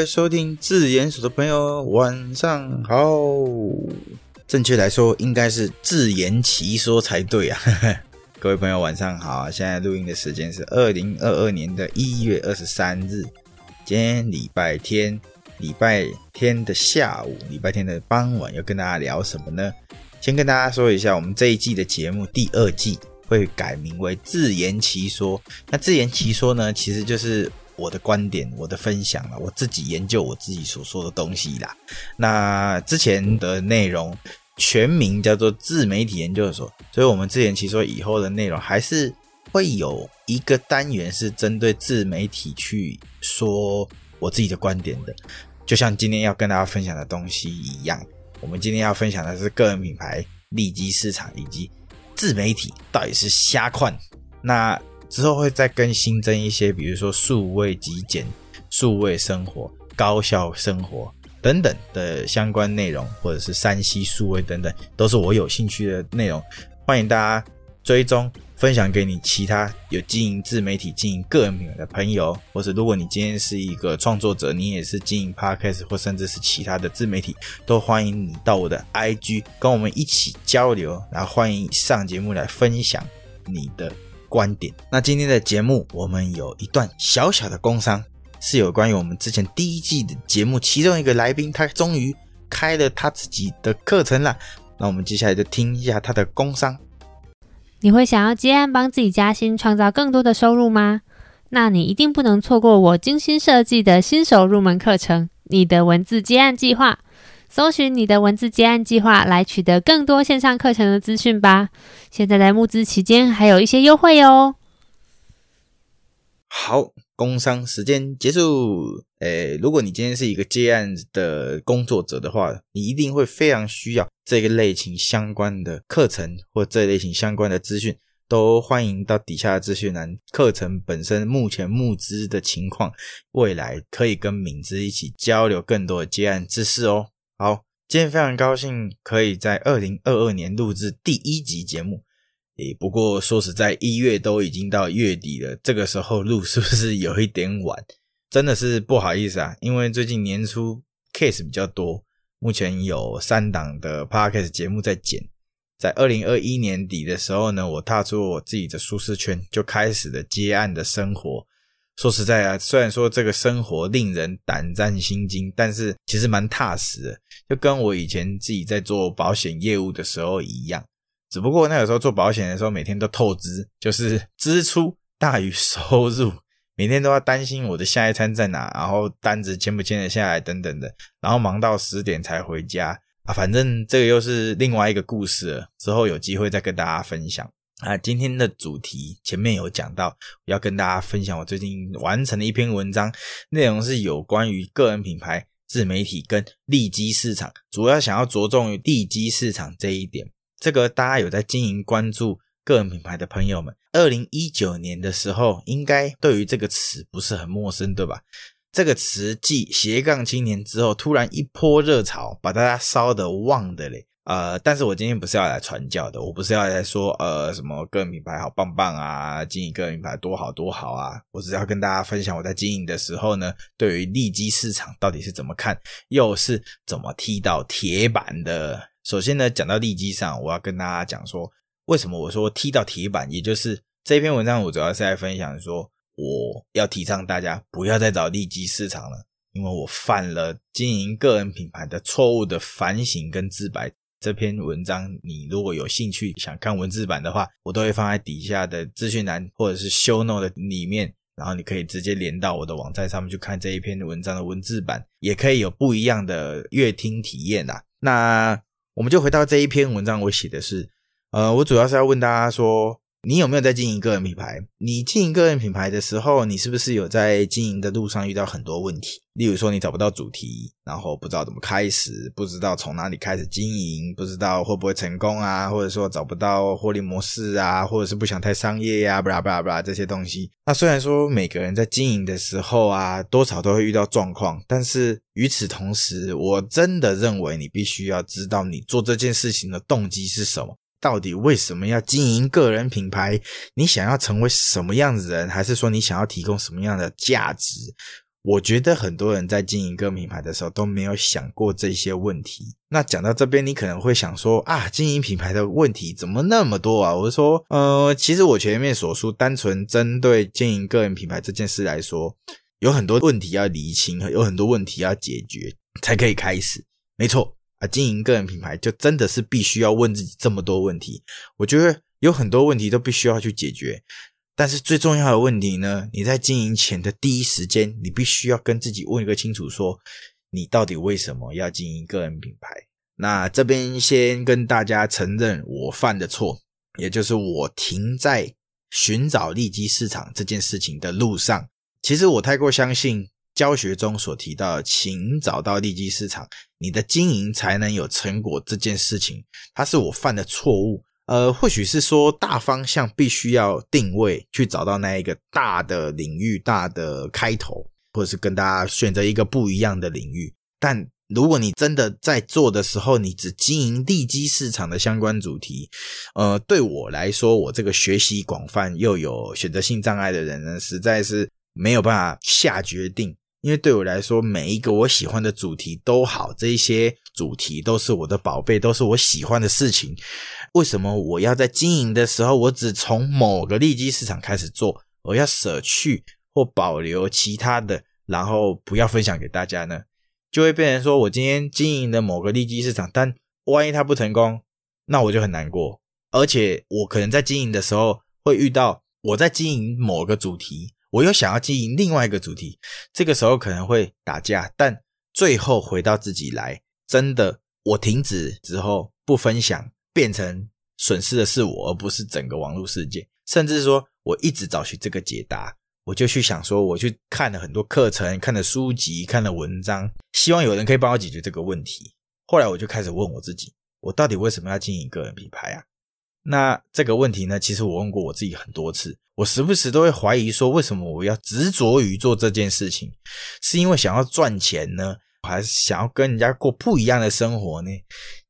位收听自研所的朋友，晚上好。正确来说，应该是自言其说才对啊。各位朋友，晚上好。现在录音的时间是二零二二年的一月二十三日，今天礼拜天，礼拜天的下午，礼拜天的傍晚，要跟大家聊什么呢？先跟大家说一下，我们这一季的节目第二季会改名为自言其说。那自言其说呢，其实就是。我的观点，我的分享了，我自己研究我自己所说的东西啦。那之前的内容全名叫做自媒体研究所，所以我们之前其实说以后的内容还是会有一个单元是针对自媒体去说我自己的观点的，就像今天要跟大家分享的东西一样。我们今天要分享的是个人品牌、利基市场以及自媒体到底是瞎款那。之后会再更新增一些，比如说数位极简、数位生活、高效生活等等的相关内容，或者是 3C 数位等等，都是我有兴趣的内容。欢迎大家追踪、分享给你其他有经营自媒体、经营个人品牌的朋友，或者如果你今天是一个创作者，你也是经营 Podcast 或甚至是其他的自媒体，都欢迎你到我的 IG 跟我们一起交流，然后欢迎上节目来分享你的。观点。那今天的节目，我们有一段小小的工商，是有关于我们之前第一季的节目，其中一个来宾，他终于开了他自己的课程了。那我们接下来就听一下他的工商。你会想要接案帮自己加薪，创造更多的收入吗？那你一定不能错过我精心设计的新手入门课程——你的文字接案计划。搜寻你的文字接案计划，来取得更多线上课程的资讯吧。现在在募资期间，还有一些优惠哦。好，工商时间结束。诶，如果你今天是一个接案的工作者的话，你一定会非常需要这个类型相关的课程或这类型相关的资讯，都欢迎到底下的资讯栏。课程本身目前募资的情况，未来可以跟敏之一起交流更多的接案知识哦。好，今天非常高兴可以在二零二二年录制第一集节目。诶，不过说实在，一月都已经到月底了，这个时候录是不是有一点晚？真的是不好意思啊，因为最近年初 case 比较多，目前有三档的 podcast 节目在剪。在二零二一年底的时候呢，我踏出我自己的舒适圈，就开始了接案的生活。说实在啊，虽然说这个生活令人胆战心惊，但是其实蛮踏实的，就跟我以前自己在做保险业务的时候一样。只不过那个时候做保险的时候，每天都透支，就是支出大于收入，每天都要担心我的下一餐在哪，然后单子签不签得下来等等的，然后忙到十点才回家啊。反正这个又是另外一个故事了，之后有机会再跟大家分享。啊，今天的主题前面有讲到，要跟大家分享我最近完成的一篇文章，内容是有关于个人品牌、自媒体跟利基市场，主要想要着重于利基市场这一点。这个大家有在经营关注个人品牌的朋友们，二零一九年的时候，应该对于这个词不是很陌生，对吧？这个词继斜杠青年之后，突然一波热潮，把大家烧得旺的嘞。呃，但是我今天不是要来传教的，我不是要来说呃什么个人品牌好棒棒啊，经营个人品牌多好多好啊，我只要跟大家分享我在经营的时候呢，对于利基市场到底是怎么看，又是怎么踢到铁板的。首先呢，讲到利基上，我要跟大家讲说，为什么我说踢到铁板，也就是这篇文章我主要是在分享说，我要提倡大家不要再找利基市场了，因为我犯了经营个人品牌的错误的反省跟自白。这篇文章，你如果有兴趣想看文字版的话，我都会放在底下的资讯栏或者是 show note 的里面，然后你可以直接连到我的网站上面去看这一篇文章的文字版，也可以有不一样的阅听体验啦。那我们就回到这一篇文章，我写的是，呃，我主要是要问大家说，你有没有在经营个人品牌？你经营个人品牌的时候，你是不是有在经营的路上遇到很多问题？例如说，你找不到主题，然后不知道怎么开始，不知道从哪里开始经营，不知道会不会成功啊，或者说找不到获利模式啊，或者是不想太商业呀，巴拉巴拉巴拉这些东西。那虽然说每个人在经营的时候啊，多少都会遇到状况，但是与此同时，我真的认为你必须要知道你做这件事情的动机是什么。到底为什么要经营个人品牌？你想要成为什么样子的人，还是说你想要提供什么样的价值？我觉得很多人在经营个人品牌的时候都没有想过这些问题。那讲到这边，你可能会想说啊，经营品牌的问题怎么那么多啊？我就说，呃，其实我前面所述，单纯针对经营个人品牌这件事来说，有很多问题要厘清，有很多问题要解决，才可以开始。没错啊，经营个人品牌就真的是必须要问自己这么多问题。我觉得有很多问题都必须要去解决。但是最重要的问题呢？你在经营前的第一时间，你必须要跟自己问一个清楚说，你到底为什么要经营个人品牌？那这边先跟大家承认我犯的错，也就是我停在寻找利基市场这件事情的路上。其实我太过相信教学中所提到的，请找到利基市场，你的经营才能有成果这件事情，它是我犯的错误。呃，或许是说大方向必须要定位，去找到那一个大的领域、大的开头，或者是跟大家选择一个不一样的领域。但如果你真的在做的时候，你只经营利基市场的相关主题，呃，对我来说，我这个学习广泛又有选择性障碍的人呢，实在是没有办法下决定。因为对我来说，每一个我喜欢的主题都好，这一些主题都是我的宝贝，都是我喜欢的事情。为什么我要在经营的时候，我只从某个利基市场开始做，我要舍去或保留其他的，然后不要分享给大家呢？就会变成说我今天经营的某个利基市场，但万一它不成功，那我就很难过。而且我可能在经营的时候会遇到我在经营某个主题。我又想要经营另外一个主题，这个时候可能会打架，但最后回到自己来，真的，我停止之后不分享，变成损失的是我，而不是整个网络世界。甚至说，我一直找寻这个解答，我就去想说，我去看了很多课程，看了书籍，看了文章，希望有人可以帮我解决这个问题。后来我就开始问我自己，我到底为什么要经营个人品牌啊？那这个问题呢，其实我问过我自己很多次。我时不时都会怀疑说，为什么我要执着于做这件事情？是因为想要赚钱呢，还是想要跟人家过不一样的生活呢？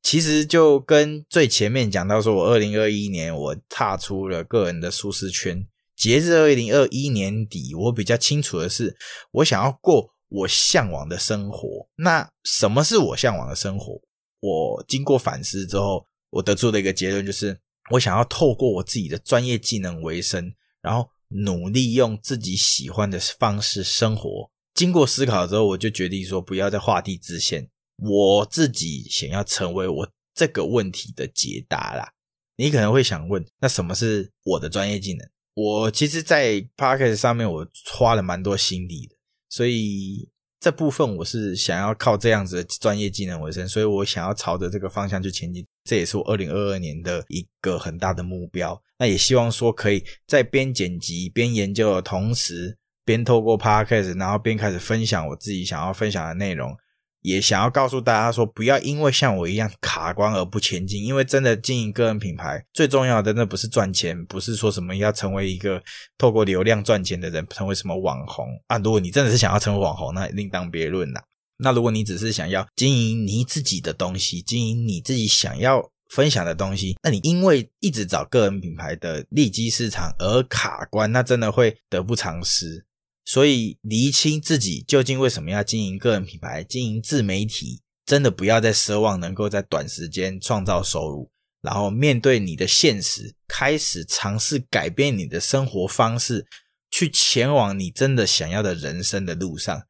其实就跟最前面讲到说，我二零二一年我踏出了个人的舒适圈，截至二零二一年底，我比较清楚的是，我想要过我向往的生活。那什么是我向往的生活？我经过反思之后，我得出的一个结论就是，我想要透过我自己的专业技能为生。然后努力用自己喜欢的方式生活。经过思考之后，我就决定说，不要再画地自限。我自己想要成为我这个问题的解答啦。你可能会想问，那什么是我的专业技能？我其实，在 Podcast 上面我花了蛮多心力的，所以这部分我是想要靠这样子的专业技能为生，所以我想要朝着这个方向去前进。这也是我二零二二年的一个很大的目标。那也希望说，可以在边剪辑边研究的同时，边透过 Podcast，然后边开始分享我自己想要分享的内容。也想要告诉大家说，不要因为像我一样卡关而不前进。因为真的经营个人品牌，最重要的那不是赚钱，不是说什么要成为一个透过流量赚钱的人，成为什么网红啊。如果你真的是想要成为网红，那另当别论啦。那如果你只是想要经营你自己的东西，经营你自己想要分享的东西，那你因为一直找个人品牌的利基市场而卡关，那真的会得不偿失。所以厘清自己究竟为什么要经营个人品牌、经营自媒体，真的不要再奢望能够在短时间创造收入，然后面对你的现实，开始尝试改变你的生活方式，去前往你真的想要的人生的路上。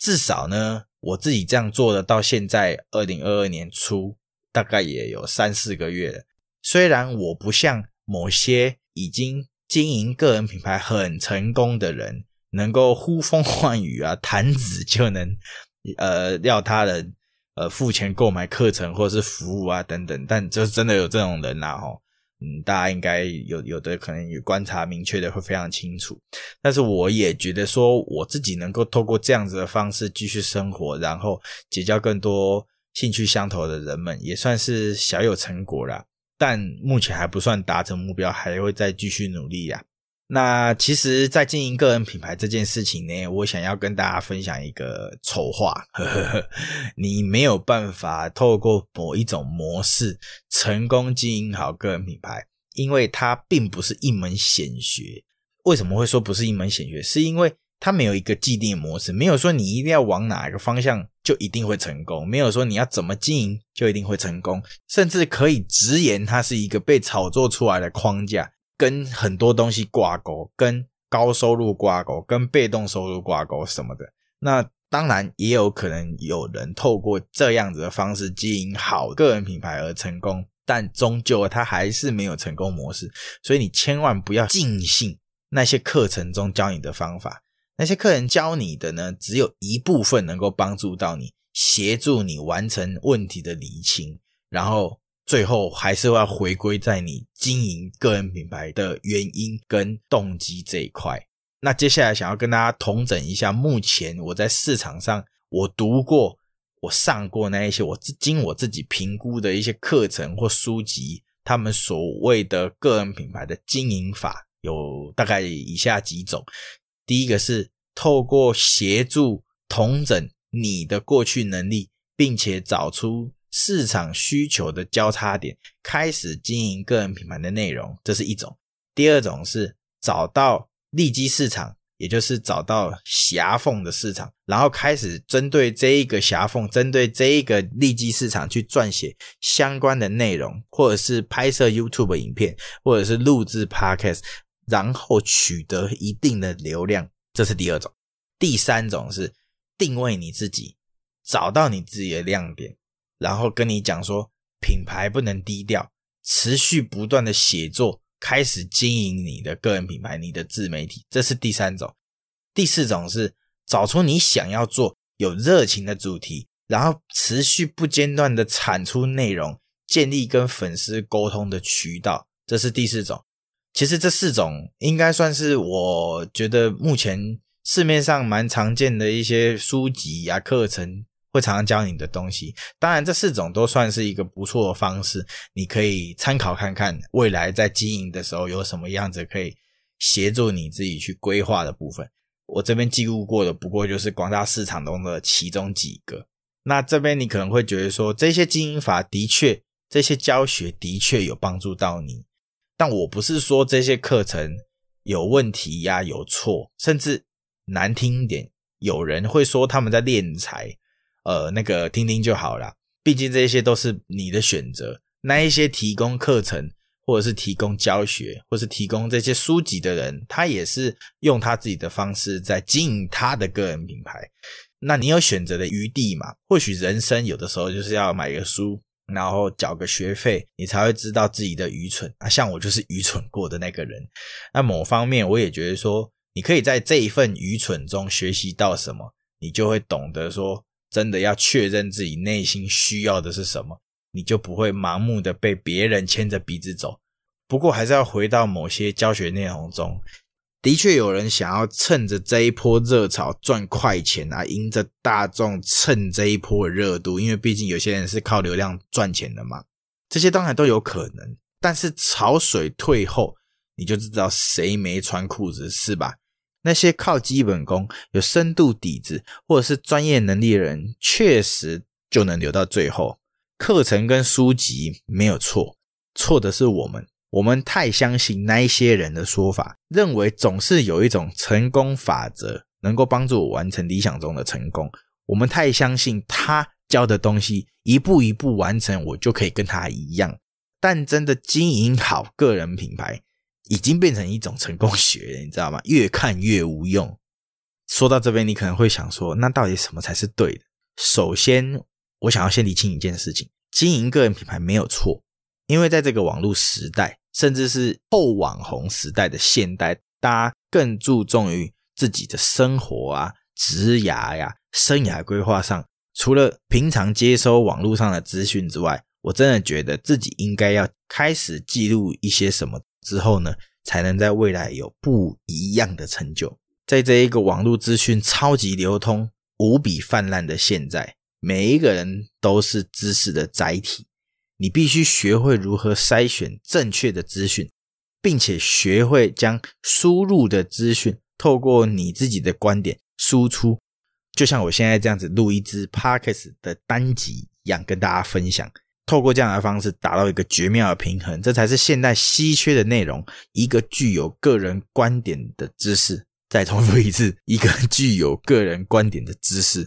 至少呢。我自己这样做的，到现在二零二二年初，大概也有三四个月了。虽然我不像某些已经经营个人品牌很成功的人，能够呼风唤雨啊，弹指就能呃要他人呃付钱购买课程或是服务啊等等，但就真的有这种人啦吼。嗯，大家应该有有的可能有观察明确的会非常清楚，但是我也觉得说我自己能够透过这样子的方式继续生活，然后结交更多兴趣相投的人们，也算是小有成果了。但目前还不算达成目标，还会再继续努力呀。那其实，在经营个人品牌这件事情呢，我想要跟大家分享一个丑话：呵呵呵，你没有办法透过某一种模式成功经营好个人品牌，因为它并不是一门显学。为什么会说不是一门显学？是因为它没有一个既定模式，没有说你一定要往哪一个方向就一定会成功，没有说你要怎么经营就一定会成功，甚至可以直言它是一个被炒作出来的框架，跟很多东西挂钩，跟高收入挂钩，跟被动收入挂钩什么的。那当然也有可能有人透过这样子的方式经营好个人品牌而成功，但终究他还是没有成功模式，所以你千万不要尽信那些课程中教你的方法。那些客人教你的呢，只有一部分能够帮助到你，协助你完成问题的厘清，然后最后还是要回归在你经营个人品牌的原因跟动机这一块。那接下来想要跟大家同整一下，目前我在市场上我读过、我上过那一些我经我自己评估的一些课程或书籍，他们所谓的个人品牌的经营法有大概以下几种。第一个是透过协助同整你的过去能力，并且找出市场需求的交叉点，开始经营个人品牌的内容，这是一种。第二种是找到利基市场，也就是找到狭缝的市场，然后开始针对这一个狭缝，针对这一个利基市场去撰写相关的内容，或者是拍摄 YouTube 影片，或者是录制 Podcast。然后取得一定的流量，这是第二种。第三种是定位你自己，找到你自己的亮点，然后跟你讲说，品牌不能低调，持续不断的写作，开始经营你的个人品牌，你的自媒体，这是第三种。第四种是找出你想要做有热情的主题，然后持续不间断的产出内容，建立跟粉丝沟通的渠道，这是第四种。其实这四种应该算是我觉得目前市面上蛮常见的一些书籍呀、课程会常常教你的东西。当然，这四种都算是一个不错的方式，你可以参考看看，未来在经营的时候有什么样子可以协助你自己去规划的部分。我这边记录过的不过就是广大市场中的其中几个。那这边你可能会觉得说，这些经营法的确，这些教学的确有帮助到你。但我不是说这些课程有问题呀、有错，甚至难听一点，有人会说他们在敛财，呃，那个听听就好啦。毕竟这些都是你的选择。那一些提供课程或者是提供教学，或是提供这些书籍的人，他也是用他自己的方式在经营他的个人品牌。那你有选择的余地嘛？或许人生有的时候就是要买个书。然后缴个学费，你才会知道自己的愚蠢啊！像我就是愚蠢过的那个人。那某方面，我也觉得说，你可以在这一份愚蠢中学习到什么，你就会懂得说，真的要确认自己内心需要的是什么，你就不会盲目的被别人牵着鼻子走。不过，还是要回到某些教学内容中。的确有人想要趁着这一波热潮赚快钱啊，迎着大众蹭这一波热度，因为毕竟有些人是靠流量赚钱的嘛，这些当然都有可能。但是潮水退后，你就知道谁没穿裤子是吧？那些靠基本功、有深度底子或者是专业能力的人，确实就能留到最后。课程跟书籍没有错，错的是我们。我们太相信那一些人的说法，认为总是有一种成功法则能够帮助我完成理想中的成功。我们太相信他教的东西，一步一步完成，我就可以跟他一样。但真的经营好个人品牌，已经变成一种成功学了，你知道吗？越看越无用。说到这边，你可能会想说，那到底什么才是对的？首先，我想要先理清一件事情：经营个人品牌没有错，因为在这个网络时代。甚至是后网红时代的现代，大家更注重于自己的生活啊、职涯呀、生涯规划上。除了平常接收网络上的资讯之外，我真的觉得自己应该要开始记录一些什么之后呢，才能在未来有不一样的成就。在这一个网络资讯超级流通、无比泛滥的现在，每一个人都是知识的载体。你必须学会如何筛选正确的资讯，并且学会将输入的资讯透过你自己的观点输出，就像我现在这样子录一支 Podcast 的单集一样，跟大家分享。透过这样的方式达到一个绝妙的平衡，这才是现代稀缺的内容。一个具有个人观点的知识，再重复一次，一个具有个人观点的知识，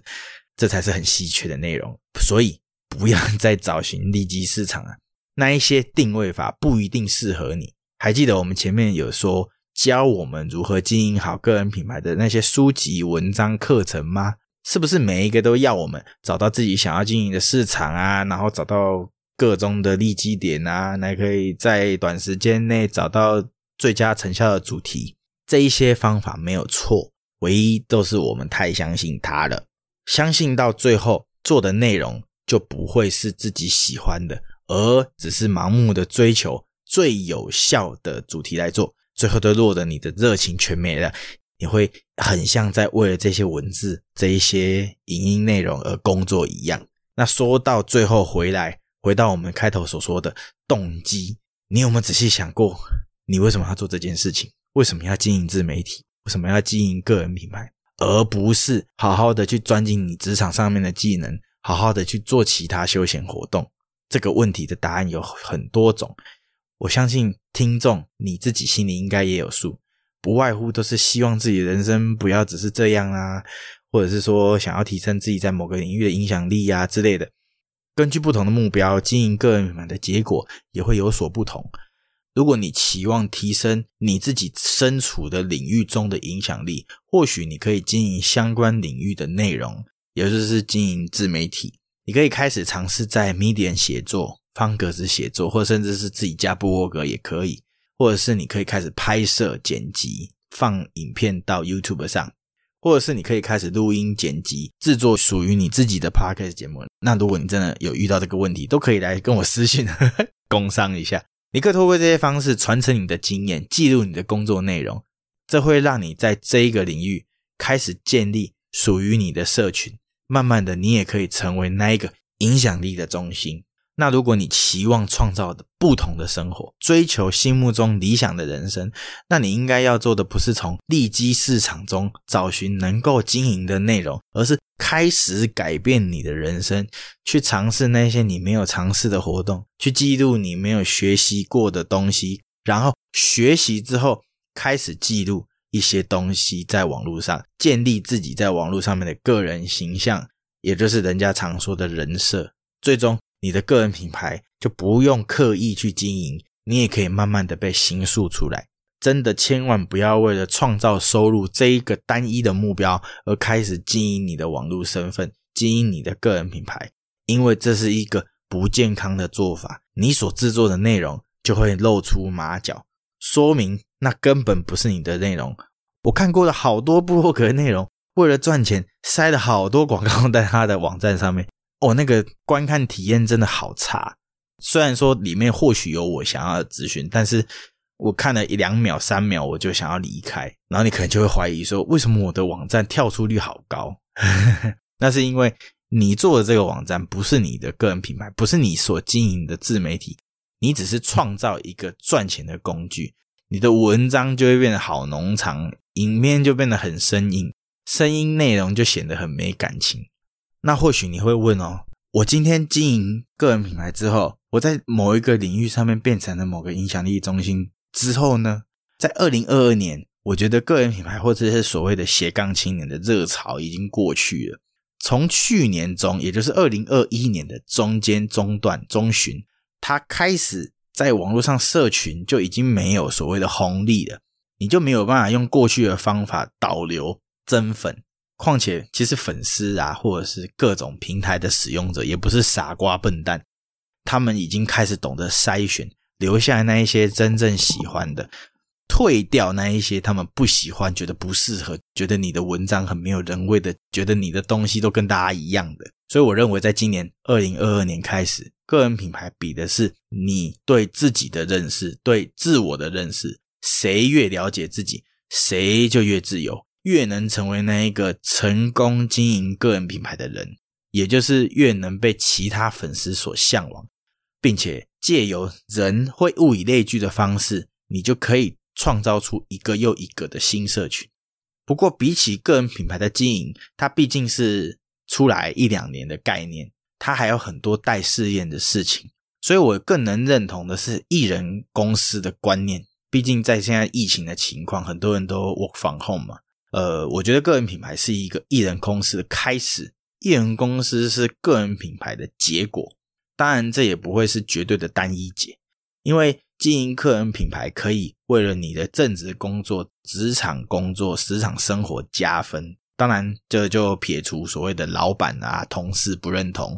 这才是很稀缺的内容。所以不要再找寻利基市场啊，那一些定位法不一定适合你。还记得我们前面有说教我们如何经营好个人品牌的那些书籍、文章、课程吗？是不是每一个都要我们找到自己想要经营的市场啊，然后找到个中的利基点啊，来可以在短时间内找到最佳成效的主题？这一些方法没有错，唯一都是我们太相信它了，相信到最后做的内容就不会是自己喜欢的，而只是盲目的追求最有效的主题来做，最后都落得你的热情全没了，你会很像在为了这些文字、这一些影音内容而工作一样。那说到最后回来，回到我们开头所说的动机，你有没有仔细想过，你为什么要做这件事情？为什么要经营自媒体？为什么要经营个人品牌？而不是好好的去钻进你职场上面的技能，好好的去做其他休闲活动？这个问题的答案有很多种。我相信听众你自己心里应该也有数，不外乎都是希望自己人生不要只是这样啊，或者是说想要提升自己在某个领域的影响力啊之类的。根据不同的目标，经营个人品牌的结果也会有所不同。如果你期望提升你自己身处的领域中的影响力，或许你可以经营相关领域的内容，也就是经营自媒体。你可以开始尝试在 Medium 写作、方格子写作，或甚至是自己家部落格也可以。或者是你可以开始拍摄、剪辑、放影片到 YouTube 上，或者是你可以开始录音、剪辑、制作属于你自己的 Podcast 节目。那如果你真的有遇到这个问题，都可以来跟我私信，呵呵，工商一下。你可以透过这些方式传承你的经验，记录你的工作内容，这会让你在这一个领域开始建立属于你的社群。慢慢的，你也可以成为那一个影响力的中心。那如果你期望创造的不同的生活，追求心目中理想的人生，那你应该要做的不是从利基市场中找寻能够经营的内容，而是开始改变你的人生，去尝试那些你没有尝试的活动，去记录你没有学习过的东西，然后学习之后开始记录一些东西在网络上，建立自己在网络上面的个人形象，也就是人家常说的人设，最终。你的个人品牌就不用刻意去经营，你也可以慢慢的被形塑出来。真的千万不要为了创造收入这一个单一的目标而开始经营你的网络身份，经营你的个人品牌，因为这是一个不健康的做法。你所制作的内容就会露出马脚，说明那根本不是你的内容。我看过了好多部落格内容，为了赚钱塞了好多广告在他的网站上面。哦，那个观看体验真的好差。虽然说里面或许有我想要的资讯，但是我看了一两秒、三秒，我就想要离开。然后你可能就会怀疑说，为什么我的网站跳出率好高？那是因为你做的这个网站不是你的个人品牌，不是你所经营的自媒体，你只是创造一个赚钱的工具。你的文章就会变得好农场，影片就变得很生硬，声音内容就显得很没感情。那或许你会问哦，我今天经营个人品牌之后，我在某一个领域上面变成了某个影响力中心之后呢，在二零二二年，我觉得个人品牌或者是所谓的斜杠青年的热潮已经过去了。从去年中，也就是二零二一年的中间中段中旬，它开始在网络上社群就已经没有所谓的红利了，你就没有办法用过去的方法导流增粉。况且，其实粉丝啊，或者是各种平台的使用者，也不是傻瓜笨蛋，他们已经开始懂得筛选，留下那一些真正喜欢的，退掉那一些他们不喜欢、觉得不适合、觉得你的文章很没有人味的、觉得你的东西都跟大家一样的。所以，我认为在今年二零二二年开始，个人品牌比的是你对自己的认识，对自我的认识，谁越了解自己，谁就越自由。越能成为那一个成功经营个人品牌的人，也就是越能被其他粉丝所向往，并且借由人会物以类聚的方式，你就可以创造出一个又一个的新社群。不过，比起个人品牌的经营，它毕竟是出来一两年的概念，它还有很多待试验的事情。所以我更能认同的是艺人公司的观念。毕竟在现在疫情的情况，很多人都 work from home 嘛。呃，我觉得个人品牌是一个艺人公司的开始，艺人公司是个人品牌的结果。当然，这也不会是绝对的单一解，因为经营个人品牌可以为了你的正职工作、职场工作、职场生活加分。当然，这就撇除所谓的老板啊、同事不认同，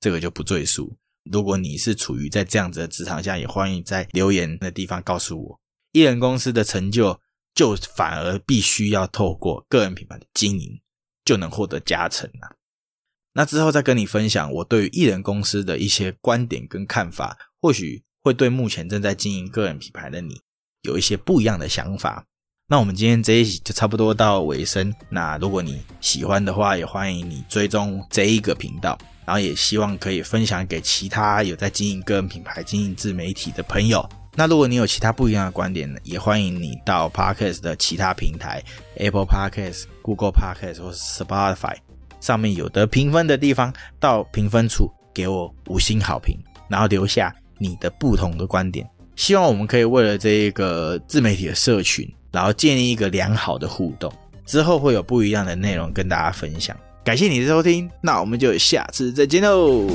这个就不赘述。如果你是处于在这样子的职场下，也欢迎在留言的地方告诉我，艺人公司的成就就反而必须要透过个人品牌的经营，就能获得加成啊。那之后再跟你分享我对于艺人公司的一些观点跟看法，或许会对目前正在经营个人品牌的你有一些不一样的想法。那我们今天这一集就差不多到尾声。那如果你喜欢的话，也欢迎你追踪这一个频道。然后也希望可以分享给其他有在经营个人品牌、经营自媒体的朋友。那如果你有其他不一样的观点呢，也欢迎你到 Podcast 的其他平台，Apple Podcast、Google Podcast 或 Spotify 上面有得评分的地方，到评分处给我五星好评，然后留下你的不同的观点。希望我们可以为了这一个自媒体的社群，然后建立一个良好的互动。之后会有不一样的内容跟大家分享。感谢你的收听，那我们就下次再见喽。